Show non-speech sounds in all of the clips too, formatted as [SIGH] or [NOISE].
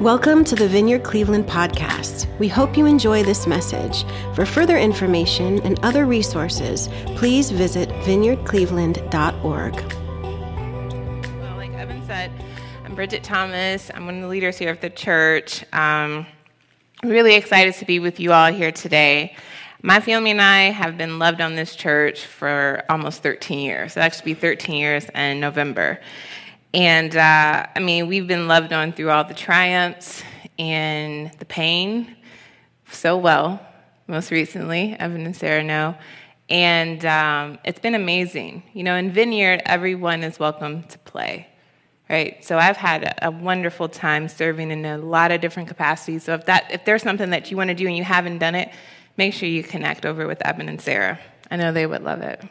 Welcome to the Vineyard Cleveland podcast. We hope you enjoy this message. For further information and other resources, please visit vineyardcleveland.org. Well, like Evan said, I'm Bridget Thomas. I'm one of the leaders here of the church. Um, really excited to be with you all here today. My family and I have been loved on this church for almost 13 years. It'll actually be 13 years in November. And uh, I mean, we've been loved on through all the triumphs and the pain so well, most recently, Evan and Sarah know. And um, it's been amazing. You know, in Vineyard, everyone is welcome to play, right? So I've had a, a wonderful time serving in a lot of different capacities. So if, that, if there's something that you want to do and you haven't done it, make sure you connect over with Evan and Sarah. I know they would love it.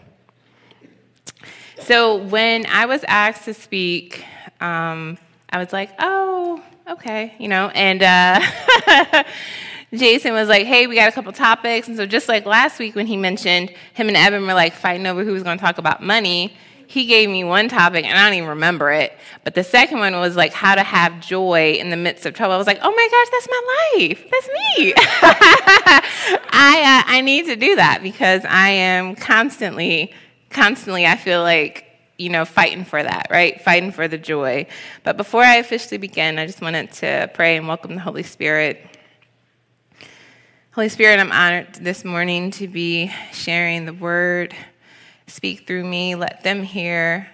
So when I was asked to speak, um, I was like, oh, okay, you know, and uh, [LAUGHS] Jason was like, hey, we got a couple topics. And so just like last week when he mentioned him and Evan were like fighting over who was going to talk about money, he gave me one topic and I don't even remember it. But the second one was like how to have joy in the midst of trouble. I was like, oh my gosh, that's my life. That's me. [LAUGHS] I, uh, I need to do that because I am constantly, constantly, I feel like, you know, fighting for that, right? Fighting for the joy. But before I officially begin, I just wanted to pray and welcome the Holy Spirit. Holy Spirit, I'm honored this morning to be sharing the word. Speak through me. Let them hear.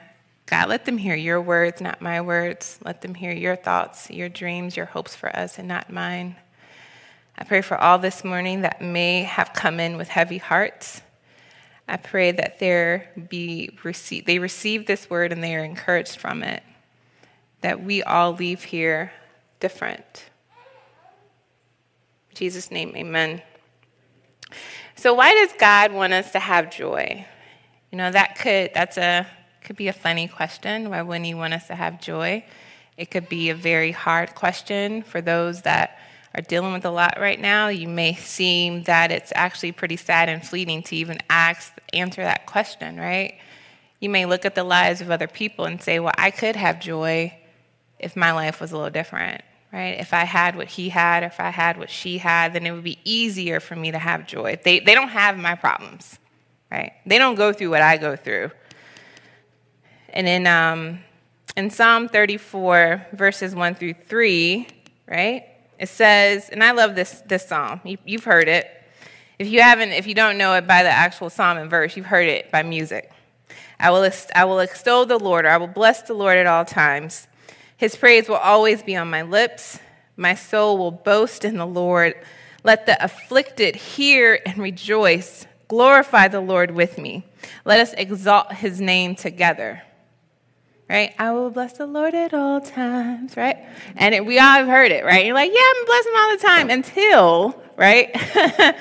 God, let them hear your words, not my words. Let them hear your thoughts, your dreams, your hopes for us, and not mine. I pray for all this morning that may have come in with heavy hearts. I pray that there be receive, they receive this word and they are encouraged from it. That we all leave here different. In Jesus' name, amen. So why does God want us to have joy? You know, that could that's a could be a funny question. Why wouldn't he want us to have joy? It could be a very hard question for those that are dealing with a lot right now. You may seem that it's actually pretty sad and fleeting to even ask answer that question, right? You may look at the lives of other people and say, "Well, I could have joy if my life was a little different." Right? If I had what he had, or if I had what she had, then it would be easier for me to have joy. They, they don't have my problems right? They don't go through what I go through. And in, um, in Psalm 34, verses 1 through 3, right, it says, and I love this, this psalm. You, you've heard it. If you haven't, if you don't know it by the actual psalm and verse, you've heard it by music. I will, I will extol the Lord, or I will bless the Lord at all times. His praise will always be on my lips. My soul will boast in the Lord. Let the afflicted hear and rejoice. Glorify the Lord with me. Let us exalt his name together. Right? I will bless the Lord at all times, right? And it, we all have heard it, right? You're like, yeah, I'm blessing all the time until, right? [LAUGHS]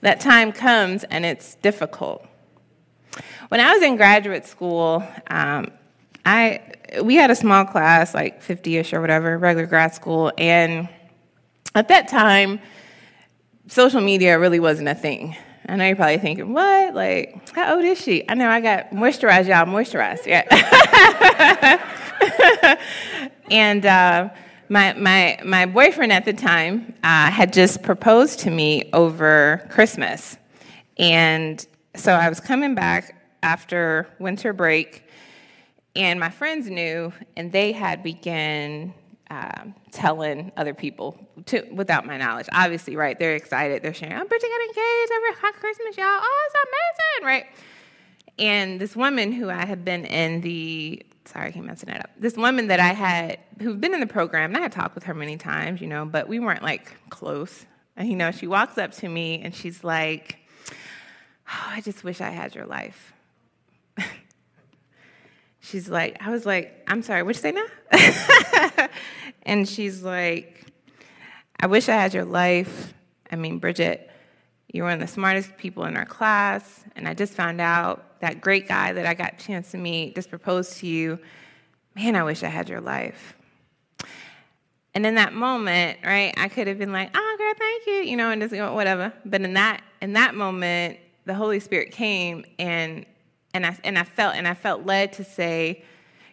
that time comes and it's difficult. When I was in graduate school, um, I we had a small class, like 50-ish or whatever, regular grad school, and at that time, social media really wasn't a thing. I know you're probably thinking, what? Like, how old is she? I know I got moisturized, y'all, moisturized. Yeah. [LAUGHS] and uh, my, my, my boyfriend at the time uh, had just proposed to me over Christmas. And so I was coming back after winter break, and my friends knew, and they had begun um, telling other people to, without my knowledge. Obviously, right? They're excited. They're sharing, I'm about to get engaged over hot Christmas, y'all. Oh, it's amazing, right? And this woman who I had been in the sorry, I keep messing it up. This woman that I had who'd been in the program, and I had talked with her many times, you know, but we weren't like close. And you know, she walks up to me and she's like, oh, I just wish I had your life [LAUGHS] she's like, I was like, I'm sorry, what'd you say now? [LAUGHS] and she's like, I wish I had your life. I mean, Bridget, you're one of the smartest people in our class, and I just found out that great guy that I got a chance to meet just proposed to you. Man, I wish I had your life. And in that moment, right, I could have been like, oh, girl, thank you, you know, and just whatever. But in that, in that moment, the Holy Spirit came and and I, and I felt and I felt led to say,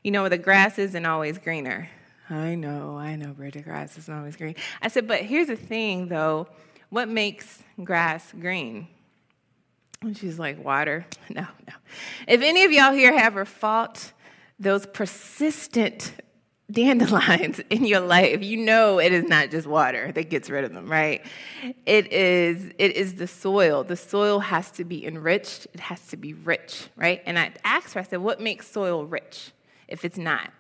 you know, the grass isn't always greener I know, I know, Bridget, grass is always green. I said, But here's the thing, though. What makes grass green? And she's like, Water? [LAUGHS] No, no. If any of y'all here have ever fought those persistent dandelions [LAUGHS] in your life, you know it is not just water that gets rid of them, right? It is it is the soil. The soil has to be enriched. It has to be rich, right? And I asked her, I said, what makes soil rich if it's not?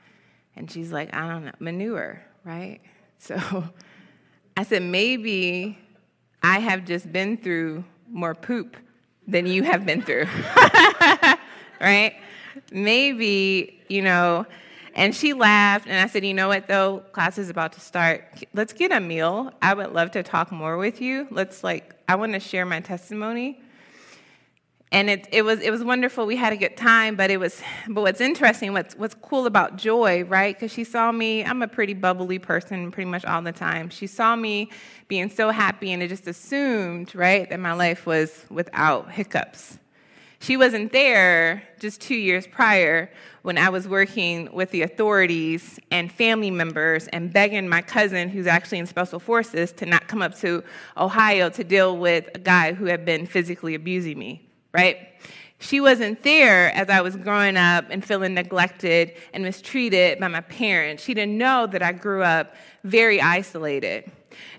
And she's like, I don't know, manure, right? So I said, maybe I have just been through more poop than you have been through, [LAUGHS] right? Maybe, you know, and she laughed, and I said, You know what, though? Class is about to start. Let's get a meal. I would love to talk more with you. Let's, like, I want to share my testimony. And it, it, was, it was wonderful. We had a good time, but it was, but what's interesting, what's, what's cool about Joy, right? Because she saw me, I'm a pretty bubbly person pretty much all the time. She saw me being so happy, and it just assumed, right, that my life was without hiccups. She wasn't there just two years prior when I was working with the authorities and family members and begging my cousin, who's actually in Special Forces, to not come up to Ohio to deal with a guy who had been physically abusing me, right? She wasn't there as I was growing up and feeling neglected and mistreated by my parents. She didn't know that I grew up very isolated.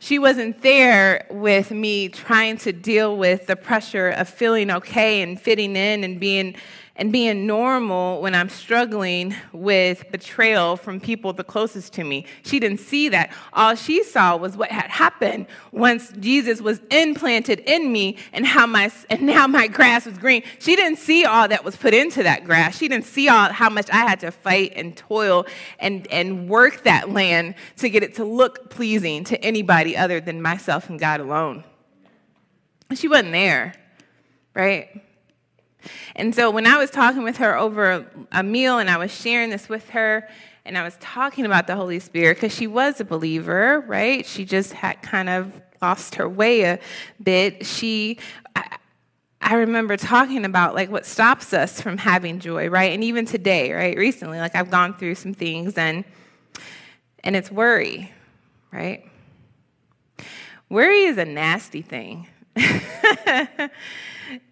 She wasn't there with me trying to deal with the pressure of feeling okay and fitting in and being and being normal when I'm struggling with betrayal from people the closest to me. She didn't see that. All she saw was what had happened once Jesus was implanted in me and how my and now my grass was green. She didn't see all that was put into that grass. She didn't see all how much I had to fight and toil and, and work that land to get it to look pleasing to anybody other than myself and God alone. She wasn't there, right? And so when I was talking with her over a meal and I was sharing this with her, and I was talking about the Holy Spirit because she was a believer, right? She just had kind of lost her way a bit. She, I, remember talking about like what stops us from having joy, right? And even today, right? Recently, like I've gone through some things and and it's worry, right? Worry is a nasty thing. [LAUGHS]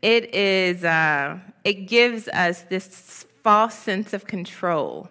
it is uh, it gives us this false sense of control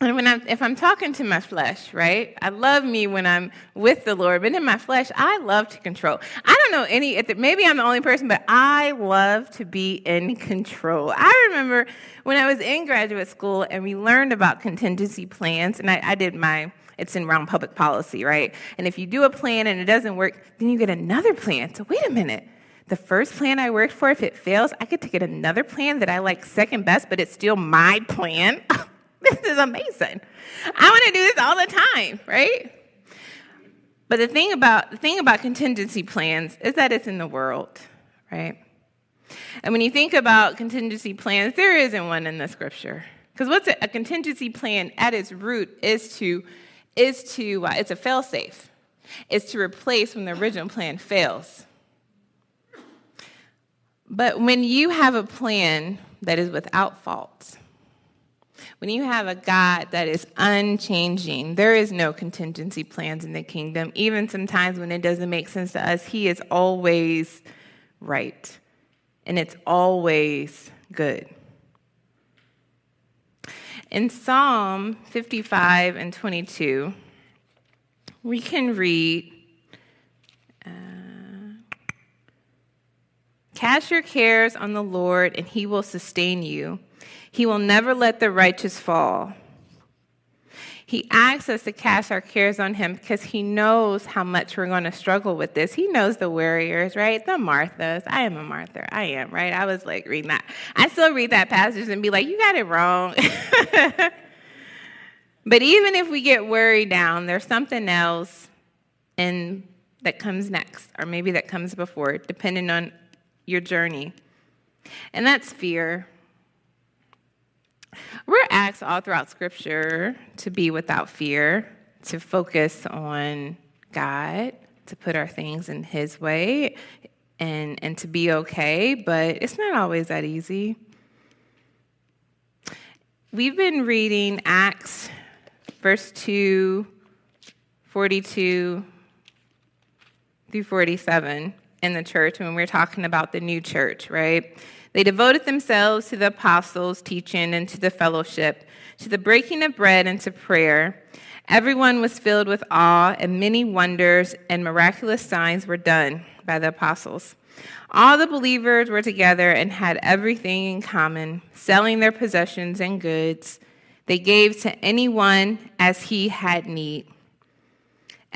and when I'm, if I'm talking to my flesh, right? I love me when I'm with the Lord, but in my flesh, I love to control. I don't know any, maybe I'm the only person, but I love to be in control. I remember when I was in graduate school and we learned about contingency plans, and I, I did my, it's in around public policy, right? And if you do a plan and it doesn't work, then you get another plan. So wait a minute. The first plan I worked for, if it fails, I could take it another plan that I like second best, but it's still my plan. [LAUGHS] this is amazing. I want to do this all the time, right? But the thing about the thing about contingency plans is that it's in the world, right? And when you think about contingency plans, there isn't one in the scripture. Because what's a, a, contingency plan at its root is to is to uh, it's a failsafe. It's to replace when the original plan fails. But when you have a plan that is without faults, when you have a God that is unchanging, there is no contingency plans in the kingdom. Even sometimes when it doesn't make sense to us, He is always right. And it's always good. In Psalm 55 and 22, we can read Cast your cares on the Lord, and he will sustain you. He will never let the righteous fall. He asks us to cast our cares on him because he knows how much we're going to struggle with this. He knows the warriors, right? The Marthas. I am a Martha. I am, right? I was like reading that. I still read that passage and be like, you got it wrong. [LAUGHS] but even if we get worried down, there's something else in that comes next, or maybe that comes before, depending on your journey. And that's fear. We're asked all throughout Scripture to be without fear, to focus on God, to put our things in His way, and, and to be okay, but it's not always that easy. We've been reading Acts verse 2, 42 through 47 in the church when we're talking about the new church, right? They devoted themselves to the apostles' teaching and to the fellowship, to the breaking of bread and to prayer. Everyone was filled with awe, and many wonders and miraculous signs were done by the apostles. All the believers were together and had everything in common, selling their possessions and goods. They gave to anyone as he had need.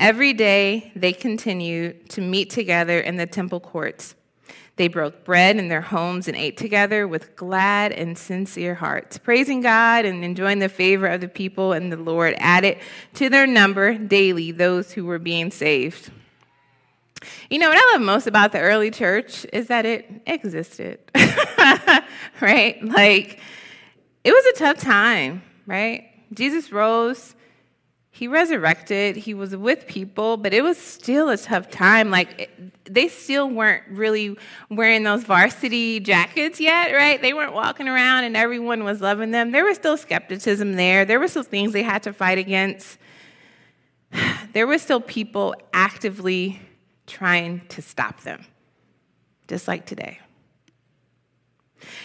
Every day they continued to meet together in the temple courts. They broke bread in their homes and ate together with glad and sincere hearts, praising God and enjoying the favor of the people, and the Lord added to their number daily those who were being saved. You know what I love most about the early church is that it existed, [LAUGHS] right? Like, it was a tough time, right? Jesus rose he resurrected, he was with people, but it was still a tough time. Like, they still weren't really wearing those varsity jackets yet, right? They weren't walking around and everyone was loving them. There was still skepticism there, there were still things they had to fight against. [SIGHS] There were still people actively trying to stop them, just like today.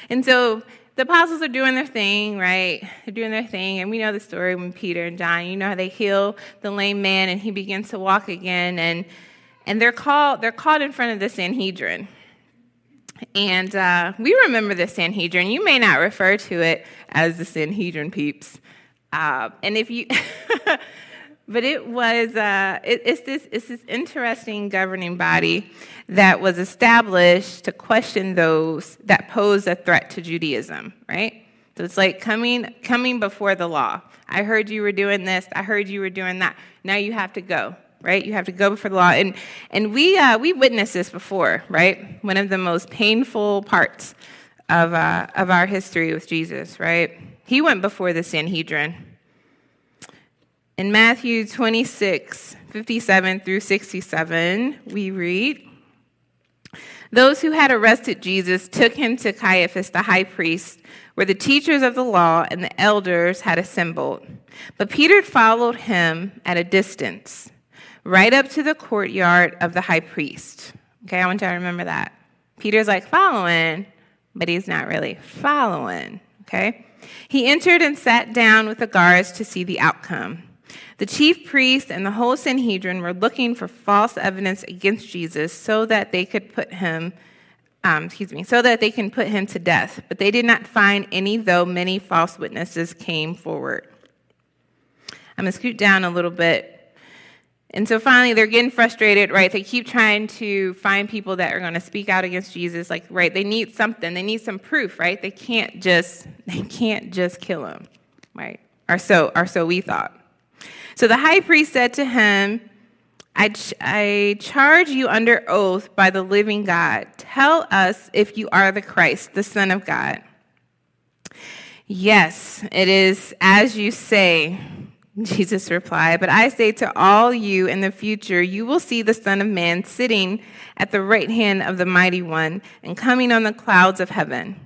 And so, the apostles are doing their thing, right? They're doing their thing. And we know the story when Peter and John, you know how they heal the lame man and he begins to walk again. And, and they're, called, they're called in front of the Sanhedrin. And uh, we remember the Sanhedrin. You may not refer to it as the Sanhedrin peeps. Uh, and if you, [LAUGHS] but it was, uh, it, it's, this, it's this interesting governing body that was established to question those that pose a threat to Judaism, right? So it's like coming, coming before the law. I heard you were doing this. I heard you were doing that. Now you have to go, right? You have to go before the law. And, and we, uh, we witnessed this before, right? One of the most painful parts of, uh, of our history with Jesus, right? He went before the Sanhedrin. In Matthew 26, 57 through 67, we read, those who had arrested Jesus took him to Caiaphas the high priest, where the teachers of the law and the elders had assembled. But Peter followed him at a distance, right up to the courtyard of the high priest. Okay, I want you to remember that. Peter's like following, but he's not really following. Okay? He entered and sat down with the guards to see the outcome. The chief priests and the whole Sanhedrin were looking for false evidence against Jesus so that they could put him, um, excuse me, so that they can put him to death. But they did not find any, though many false witnesses came forward. I'm going to scoot down a little bit. And so finally, they're getting frustrated, right? They keep trying to find people that are going to speak out against Jesus. Like, right? They need something. They need some proof, right? They can't just [LAUGHS] they can't just kill him, right? Or so, or so we thought. So the high priest said to him, I, ch- I charge you under oath by the living God. Tell us if you are the Christ, the Son of God. Yes, it is as you say, [LAUGHS] Jesus replied. But I say to all you in the future, you will see the Son of Man sitting at the right hand of the Mighty One and coming on the clouds of heaven.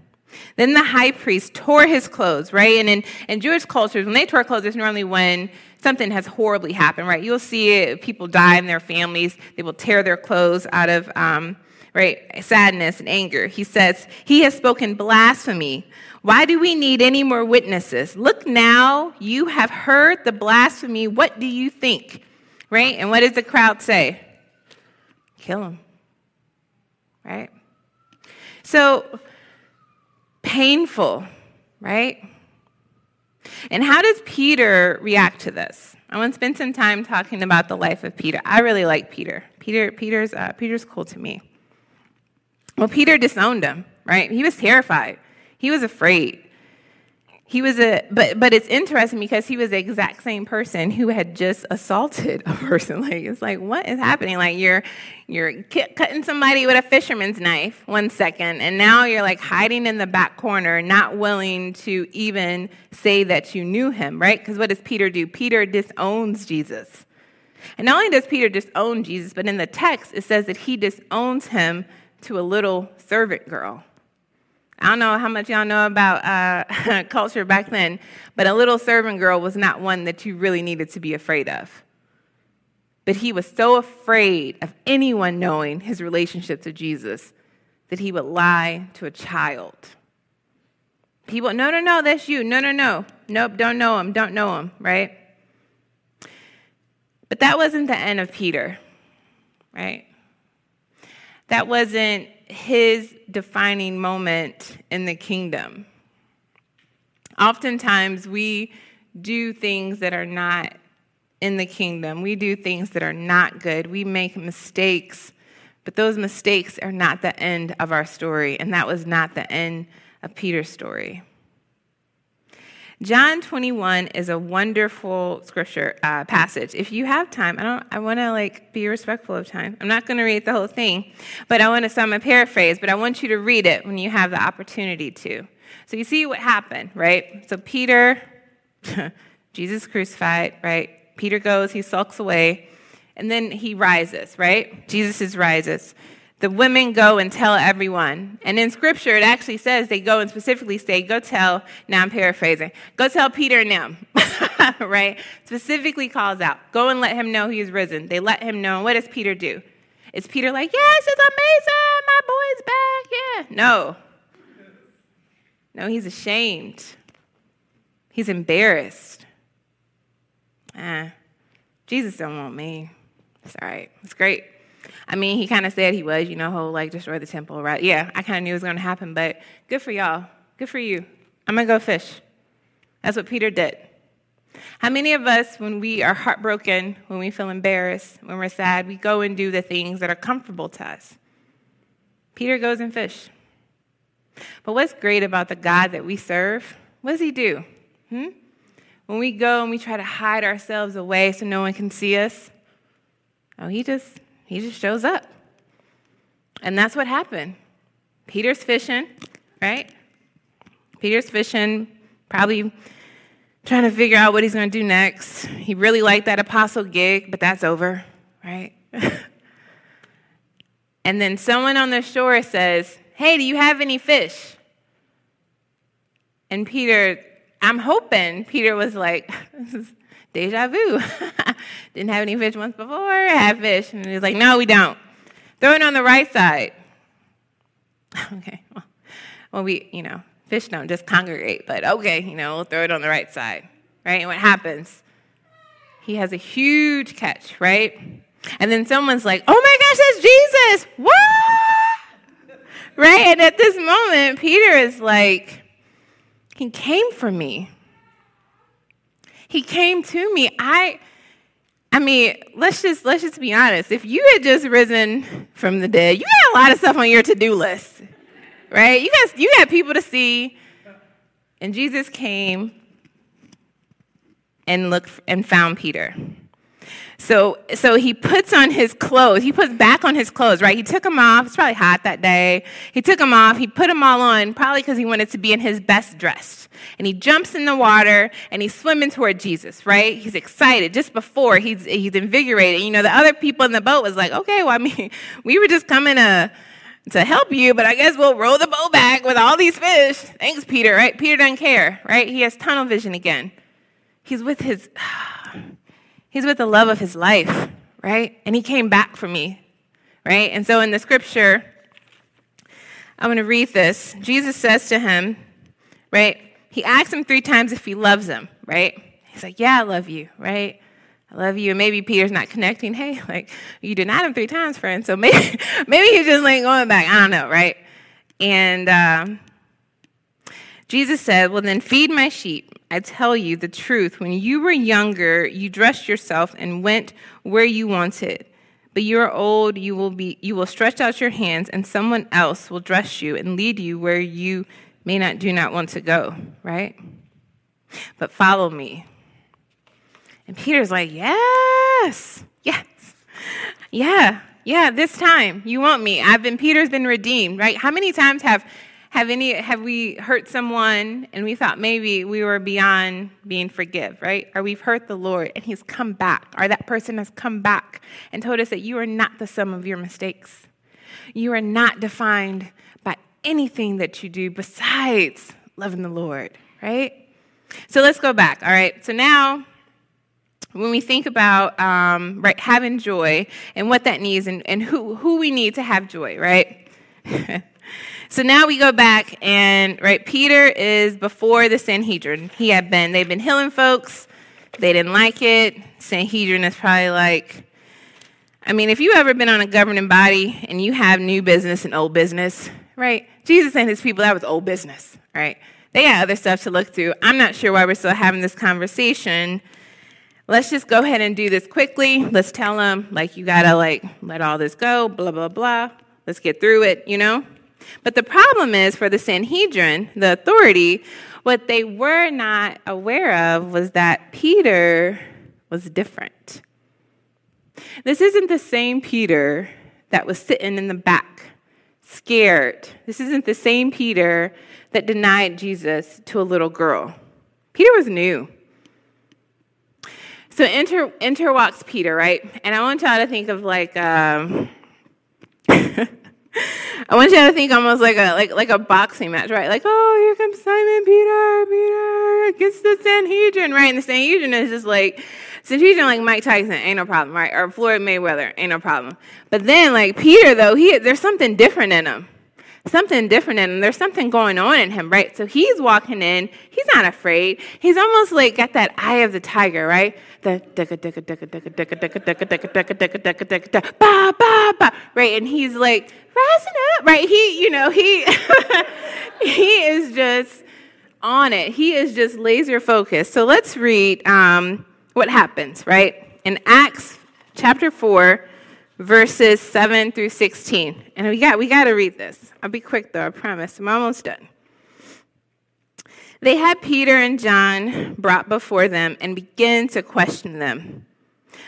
Then the high priest tore his clothes, right? And in, in Jewish cultures, when they tore clothes, it's normally when something has horribly happened, right? You'll see it, people die in their families. They will tear their clothes out of, um, right, sadness and anger. He says, He has spoken blasphemy. Why do we need any more witnesses? Look now, you have heard the blasphemy. What do you think? Right? And what does the crowd say? Kill him. Right? So, painful, right? And how does Peter react to this? I want to spend some time talking about the life of Peter. I really like Peter. Peter Peter's, uh, Peter's cool to me. Well, Peter disowned him, right? He was terrified. He was afraid. He was a, but, but it's interesting because he was the exact same person who had just assaulted a [LAUGHS] person. Like, it's like, what is happening? Like, you're, you're cutting somebody with a fisherman's knife one second, and now you're like hiding in the back corner, not willing to even say that you knew him, right? Because what does Peter do? Peter disowns Jesus. And not only does Peter disown Jesus, but in the text, it says that he disowns him to a little servant girl. I don't know how much y'all know about uh, [LAUGHS] culture back then, but a little servant girl was not one that you really needed to be afraid of. But he was so afraid of anyone knowing his relationship to Jesus that he would lie to a child. People, no, no, no, that's you. No, no, no. Nope, don't know him, don't know him, right? But that wasn't the end of Peter, right? That wasn't his defining moment in the kingdom. Oftentimes, we do things that are not in the kingdom. We do things that are not good. We make mistakes, but those mistakes are not the end of our story, and that was not the end of Peter's story. John 21 is a wonderful scripture uh, passage. If you have time, I don't. I want to like be respectful of time. I'm not going to read the whole thing, but I want to. So I'm a paraphrase, but I want you to read it when you have the opportunity to. So you see what happened, right? So Peter, [LAUGHS] Jesus crucified, right? Peter goes, he sulks away, and then he rises, right? Jesus is rises the women go and tell everyone. And in scripture, it actually says they go and specifically say, go tell, now I'm paraphrasing, go tell Peter and them, [LAUGHS] right? Specifically calls out, go and let him know he is risen. They let him know. And What does Peter do? Is Peter like, yes, it's amazing, my boy's back, yeah? No. No, he's ashamed. He's embarrassed. Ah, Jesus don't want me. It's all right. It's great. I mean, he kind of said he was, you know, he'll like destroy the temple, right? Yeah, I kind of knew it was going to happen, but good for y'all. Good for you. I'm going to go fish. That's what Peter did. How many of us, when we are heartbroken, when we feel embarrassed, when we're sad, we go and do the things that are comfortable to us? Peter goes and fish. But what's great about the God that we serve? What does he do? Hmm? When we go and we try to hide ourselves away so no one can see us, oh, he just he just shows up. And that's what happened. Peter's fishing, right? Peter's fishing, probably trying to figure out what he's going to do next. He really liked that apostle gig, but that's over, right? [LAUGHS] and then someone on the shore says, Hey, do you have any fish? And Peter, I'm hoping Peter was like, [LAUGHS] deja vu. [LAUGHS] Didn't have any fish once before, have fish. And he's like, no, we don't. Throw it on the right side. [LAUGHS] okay, well, well, we, you know, fish don't just congregate, but okay, you know, we'll throw it on the right side, right? And what happens? He has a huge catch, right? And then someone's like, oh my gosh, that's Jesus! What? [LAUGHS] right? And at this moment, Peter is like, he came for me. He came to me. I I mean, let's just let's just be honest. If you had just risen from the dead, you got a lot of stuff on your to-do list. Right? You got you got people to see. And Jesus came and looked and found Peter. So, so he puts on his clothes. He puts back on his clothes, right? He took them off. It's probably hot that day. He took them off. He put them all on, probably because he wanted to be in his best dress. And he jumps in the water and he's swimming toward Jesus, right? He's excited. Just before, he's, he's invigorated. You know, the other people in the boat was like, okay, well, I mean, [LAUGHS] we were just coming to, to help you, but I guess we'll row the boat back with all these fish. Thanks, Peter, right? Peter doesn't care, right? He has tunnel vision again. He's with his [SIGHS] He's with the love of his life, right? And he came back for me, right? And so in the scripture, I'm going to read this. Jesus says to him, right? He asks him three times if he loves him, right? He's like, Yeah, I love you, right? I love you. And maybe Peter's not connecting. Hey, [LAUGHS] like, you denied him three times, friend. So maybe, [LAUGHS] maybe he's just like going back. I don't know, right? And um, Jesus said, Well, then feed my sheep. I tell you the truth. When you were younger, you dressed yourself and went where you wanted. But you are old, you will, be, you will stretch out your hands, and someone else will dress you and lead you where you may not do not want to go, right? But follow me. And Peter's like, Yes, yes, yeah, yeah, this time you want me. I've been, Peter's been redeemed, right? How many times have have any have we hurt someone and we thought maybe we were beyond being forgive, right? Or we've hurt the Lord and he's come back, or that person has come back and told us that you are not the sum of your mistakes. You are not defined by anything that you do besides loving the Lord, right? So let's go back, all right? So now, when we think about um, right having joy and what that needs and, and who, who we need to have joy, right? [LAUGHS] so now we go back and right, Peter is before the Sanhedrin. He had been, they've been healing folks, they didn't like it. Sanhedrin is probably like, I mean, if you ever been on a governing body and you have new business and old business, right? Jesus and his people, that was old business, right? They had other stuff to look through. I'm not sure why we're still having this conversation. Let's just go ahead and do this quickly. Let's tell them, like, you gotta, like, let all this go, blah, blah, blah. Let's get through it, you know? But the problem is for the Sanhedrin, the authority, what they were not aware of was that Peter was different. This isn't the same Peter that was sitting in the back, scared. This isn't the same Peter that denied Jesus to a little girl. Peter was new. So enter, enter walks Peter, right? And I want y'all to think of like, um, [LAUGHS] I want you to think almost like a like like a boxing match, right? Like, oh, here comes Simon Peter, Peter against the Sanhedrin, right? And the Sanhedrin is just like Sanhedrin like Mike Tyson, ain't no problem, right? Or Floyd Mayweather, ain't no problem. But then like Peter though, he there's something different in him something different in him. There's something going on in him, right? So he's walking in. He's not afraid. He's almost like got that eye of the tiger, right? The ba ba ba, right? And he's like rising up, right? He, you know, he he is just on it. He is just laser focused. So let's read um, what happens, right? In Acts chapter four verses 7 through 16. And we got, we got to read this. I'll be quick though, I promise. I'm almost done. They had Peter and John brought before them and began to question them.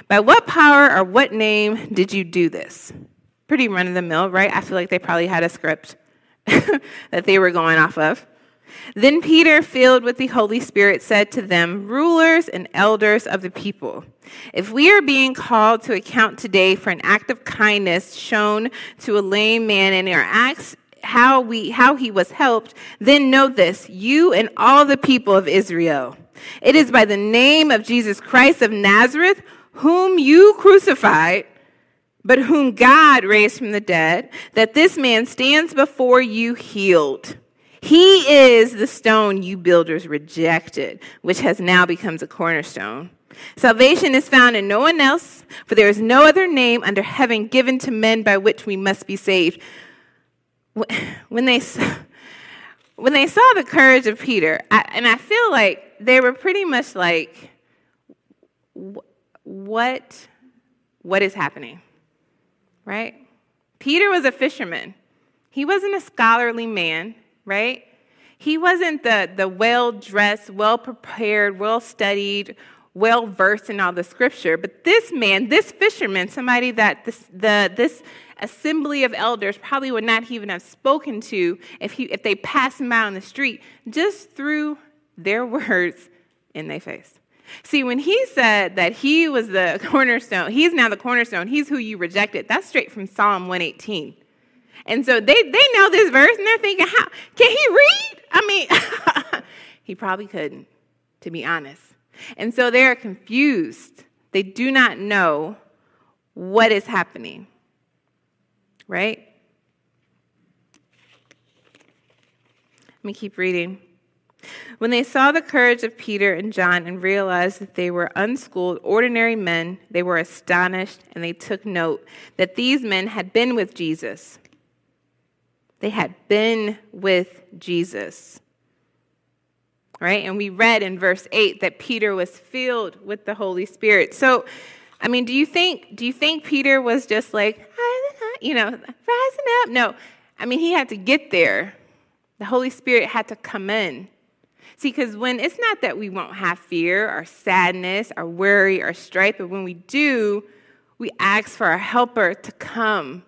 By what power or what name did you do this? Pretty run of the mill, right? I feel like they probably had a script [LAUGHS] that they were going off of. Then Peter, filled with the Holy Spirit, said to them, Rulers and elders of the people, if we are being called to account today for an act of kindness shown to a lame man and our acts how we how he was helped, then know this, you and all the people of Israel. It is by the name of Jesus Christ of Nazareth, whom you crucified, but whom God raised from the dead, that this man stands before you healed. He is the stone you builders rejected, which has now become the cornerstone. Salvation is found in no one else, for there is no other name under heaven given to men by which we must be saved. When they saw, when they saw the courage of Peter, I, and I feel like they were pretty much like, what, what is happening? Right? Peter was a fisherman. He wasn't a scholarly man right? He wasn't the, the well dressed, well prepared, well studied, well versed in all the scripture. But this man, this fisherman, somebody that this, the, this assembly of elders probably would not even have spoken to if, he, if they passed him out on the street, just through their [LAUGHS] words in their face. See, when he said that he was the [LAUGHS] cornerstone, he's now the cornerstone, he's who you rejected, that's straight from Psalm 118. And so they, they know this verse and they're thinking, how can he read? I mean, [LAUGHS] he probably couldn't, to be honest. And so they're confused. They do not know what is happening. Right? Let me keep reading. When they saw the courage of Peter and John and realized that they were unschooled, ordinary men, they were astonished and they took note that these men had been with Jesus. They had been with Jesus. Right? And we read in verse 8 that Peter was filled with the Holy Spirit. So, I mean, do you think do you think Peter was just like, ah, you know, rising up? No. I mean, he had to get there. The Holy Spirit had to come in. See, because when it's not that we won't have fear or sadness or worry or strife, but when we do, we ask for our helper to come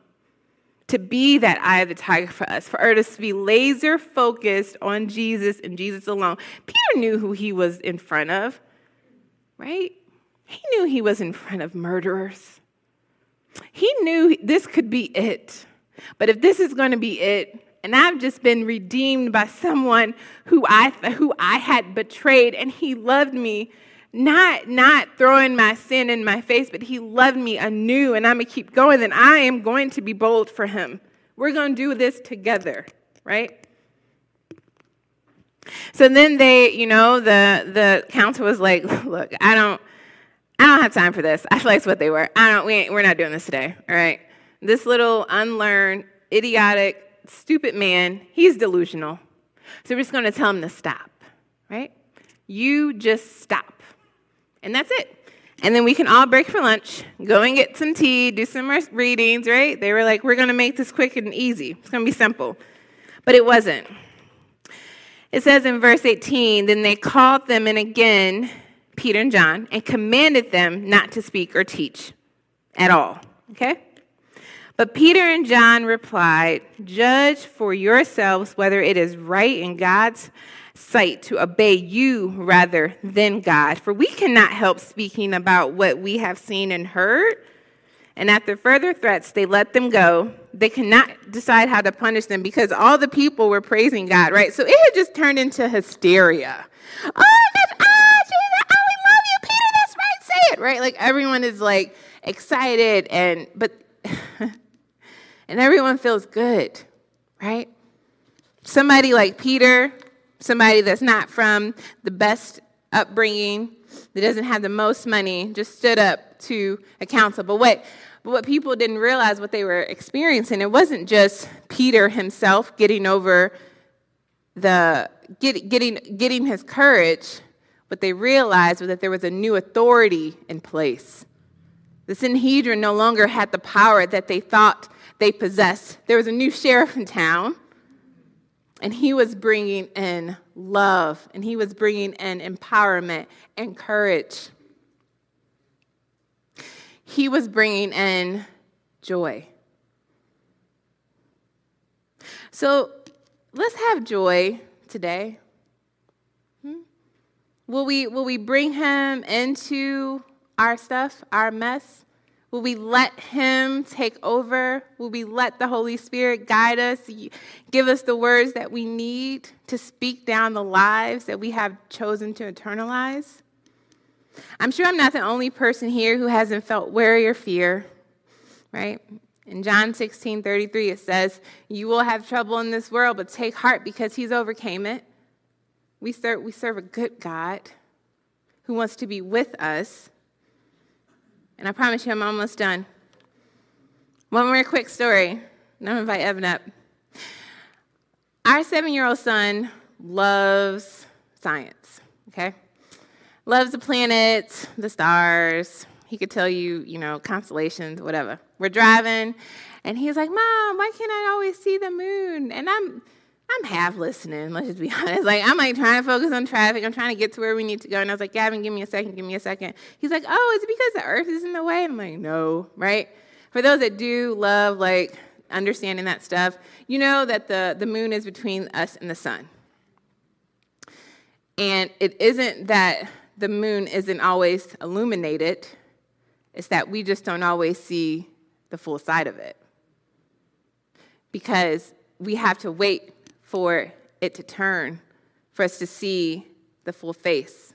to be that eye of the tiger for us, for us to be laser focused on Jesus and Jesus alone. Peter knew who he was in front of, right? He knew he was in front of murderers. He knew this could be it. But if this is going to be it, and I've just been redeemed by someone who I, who I had betrayed, and he loved me. Not, not throwing my sin in my face, but he loved me anew, and I'm gonna keep going, then I am going to be bold for him. We're gonna do this together, right? So then they, you know, the the council was like, [LAUGHS] "Look, I don't, I don't have time for this." I feel like it's what they were. I don't. We we're not doing this today. All right. This little unlearned, idiotic, stupid man. He's delusional. So we're just going to tell him to stop. Right? You just stop, and that's it. And then we can all break for lunch, go and get some tea, do some readings. Right? They were like, "We're going to make this quick and easy. It's going to be simple," but it wasn't. It says in verse 18, then they called them in again, Peter and John, and commanded them not to speak or teach at all. Okay? But Peter and John replied, Judge for yourselves whether it is right in God's sight to obey you rather than God. For we cannot help speaking about what we have seen and heard. And after further threats, they let them go. They cannot decide how to punish them because all the people were praising God, right? So it had just turned into hysteria. Oh, that's, ah, Jesus, oh, we love you, Peter, that's right, say it, right? Like everyone is like excited and, but, [LAUGHS] and everyone feels good, right? Somebody like Peter, somebody that's not from the best upbringing, that doesn't have the most money, just stood up to a council. But what but what people didn't realize, what they were experiencing, it wasn't just Peter himself getting over the get, getting getting his courage. What they realized was that there was a new authority in place. The Sanhedrin no longer had the power that they thought they possessed. There was a new sheriff in town, and he was bringing in love, and he was bringing in empowerment and courage he was bringing in joy. So let's have joy today. Hmm? Will, we, will we bring him into our stuff, our mess? Will we let Him take over? Will we let the Holy Spirit guide us, give us the words that we need to speak down the lives that we have chosen to internalize? I'm sure I'm not the only person here who hasn't felt worry or fear, right? In John 16 33, it says, You will have trouble in this world, but take heart because he's overcame it. We serve, we serve a good God who wants to be with us. And I promise you, I'm almost done. One more quick story. Now invite Evan up. Our seven year old son loves science, okay? loves the planets, the stars. He could tell you, you know, constellations, whatever. We're driving, and he's like, "Mom, why can't I always see the moon?" And I'm, I'm half listening. Let's just be [LAUGHS] honest. Like I'm like trying to focus on traffic. I'm trying to get to where we need to go. And I was like, "Gavin, give me a second. Give me a second. He's like, "Oh, is it because the Earth is in the way?" I'm like, "No, right." For those that do love like understanding that stuff, you know that the the moon is between us and the sun. And it isn't that the moon isn't always illuminated, it's that we just don't always see the full side of it. Because we have to wait for it to turn for us to see the full face.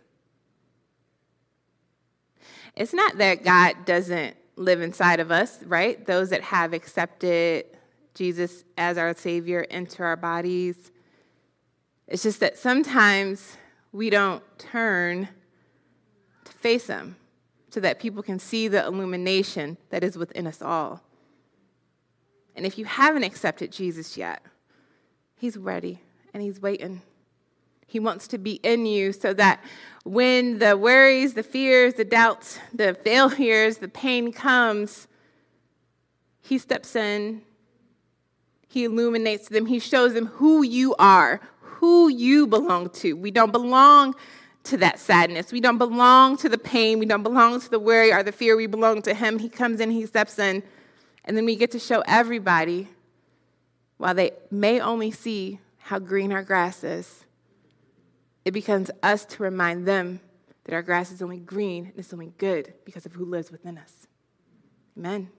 It's not that God doesn't live inside of us, right? Those that have accepted Jesus as our Savior into our bodies. It's just that sometimes we don't turn to face Him so that people can see the illumination that is within us all. And if you haven't accepted Jesus yet, He's ready and He's waiting. He wants to be in you so that when the worries, the fears, the doubts, the [LAUGHS] failures, the pain comes, He steps in, He illuminates them, He shows them who you are, who you belong to. We don't belong to that sadness. We don't belong to the pain. We don't belong to the worry or the fear. We belong to Him. He comes in, He steps in, and then we get to show everybody, while they may only see how green our grass is, it becomes us to remind them that our grass is only green and it's only good because of who lives within us. Amen.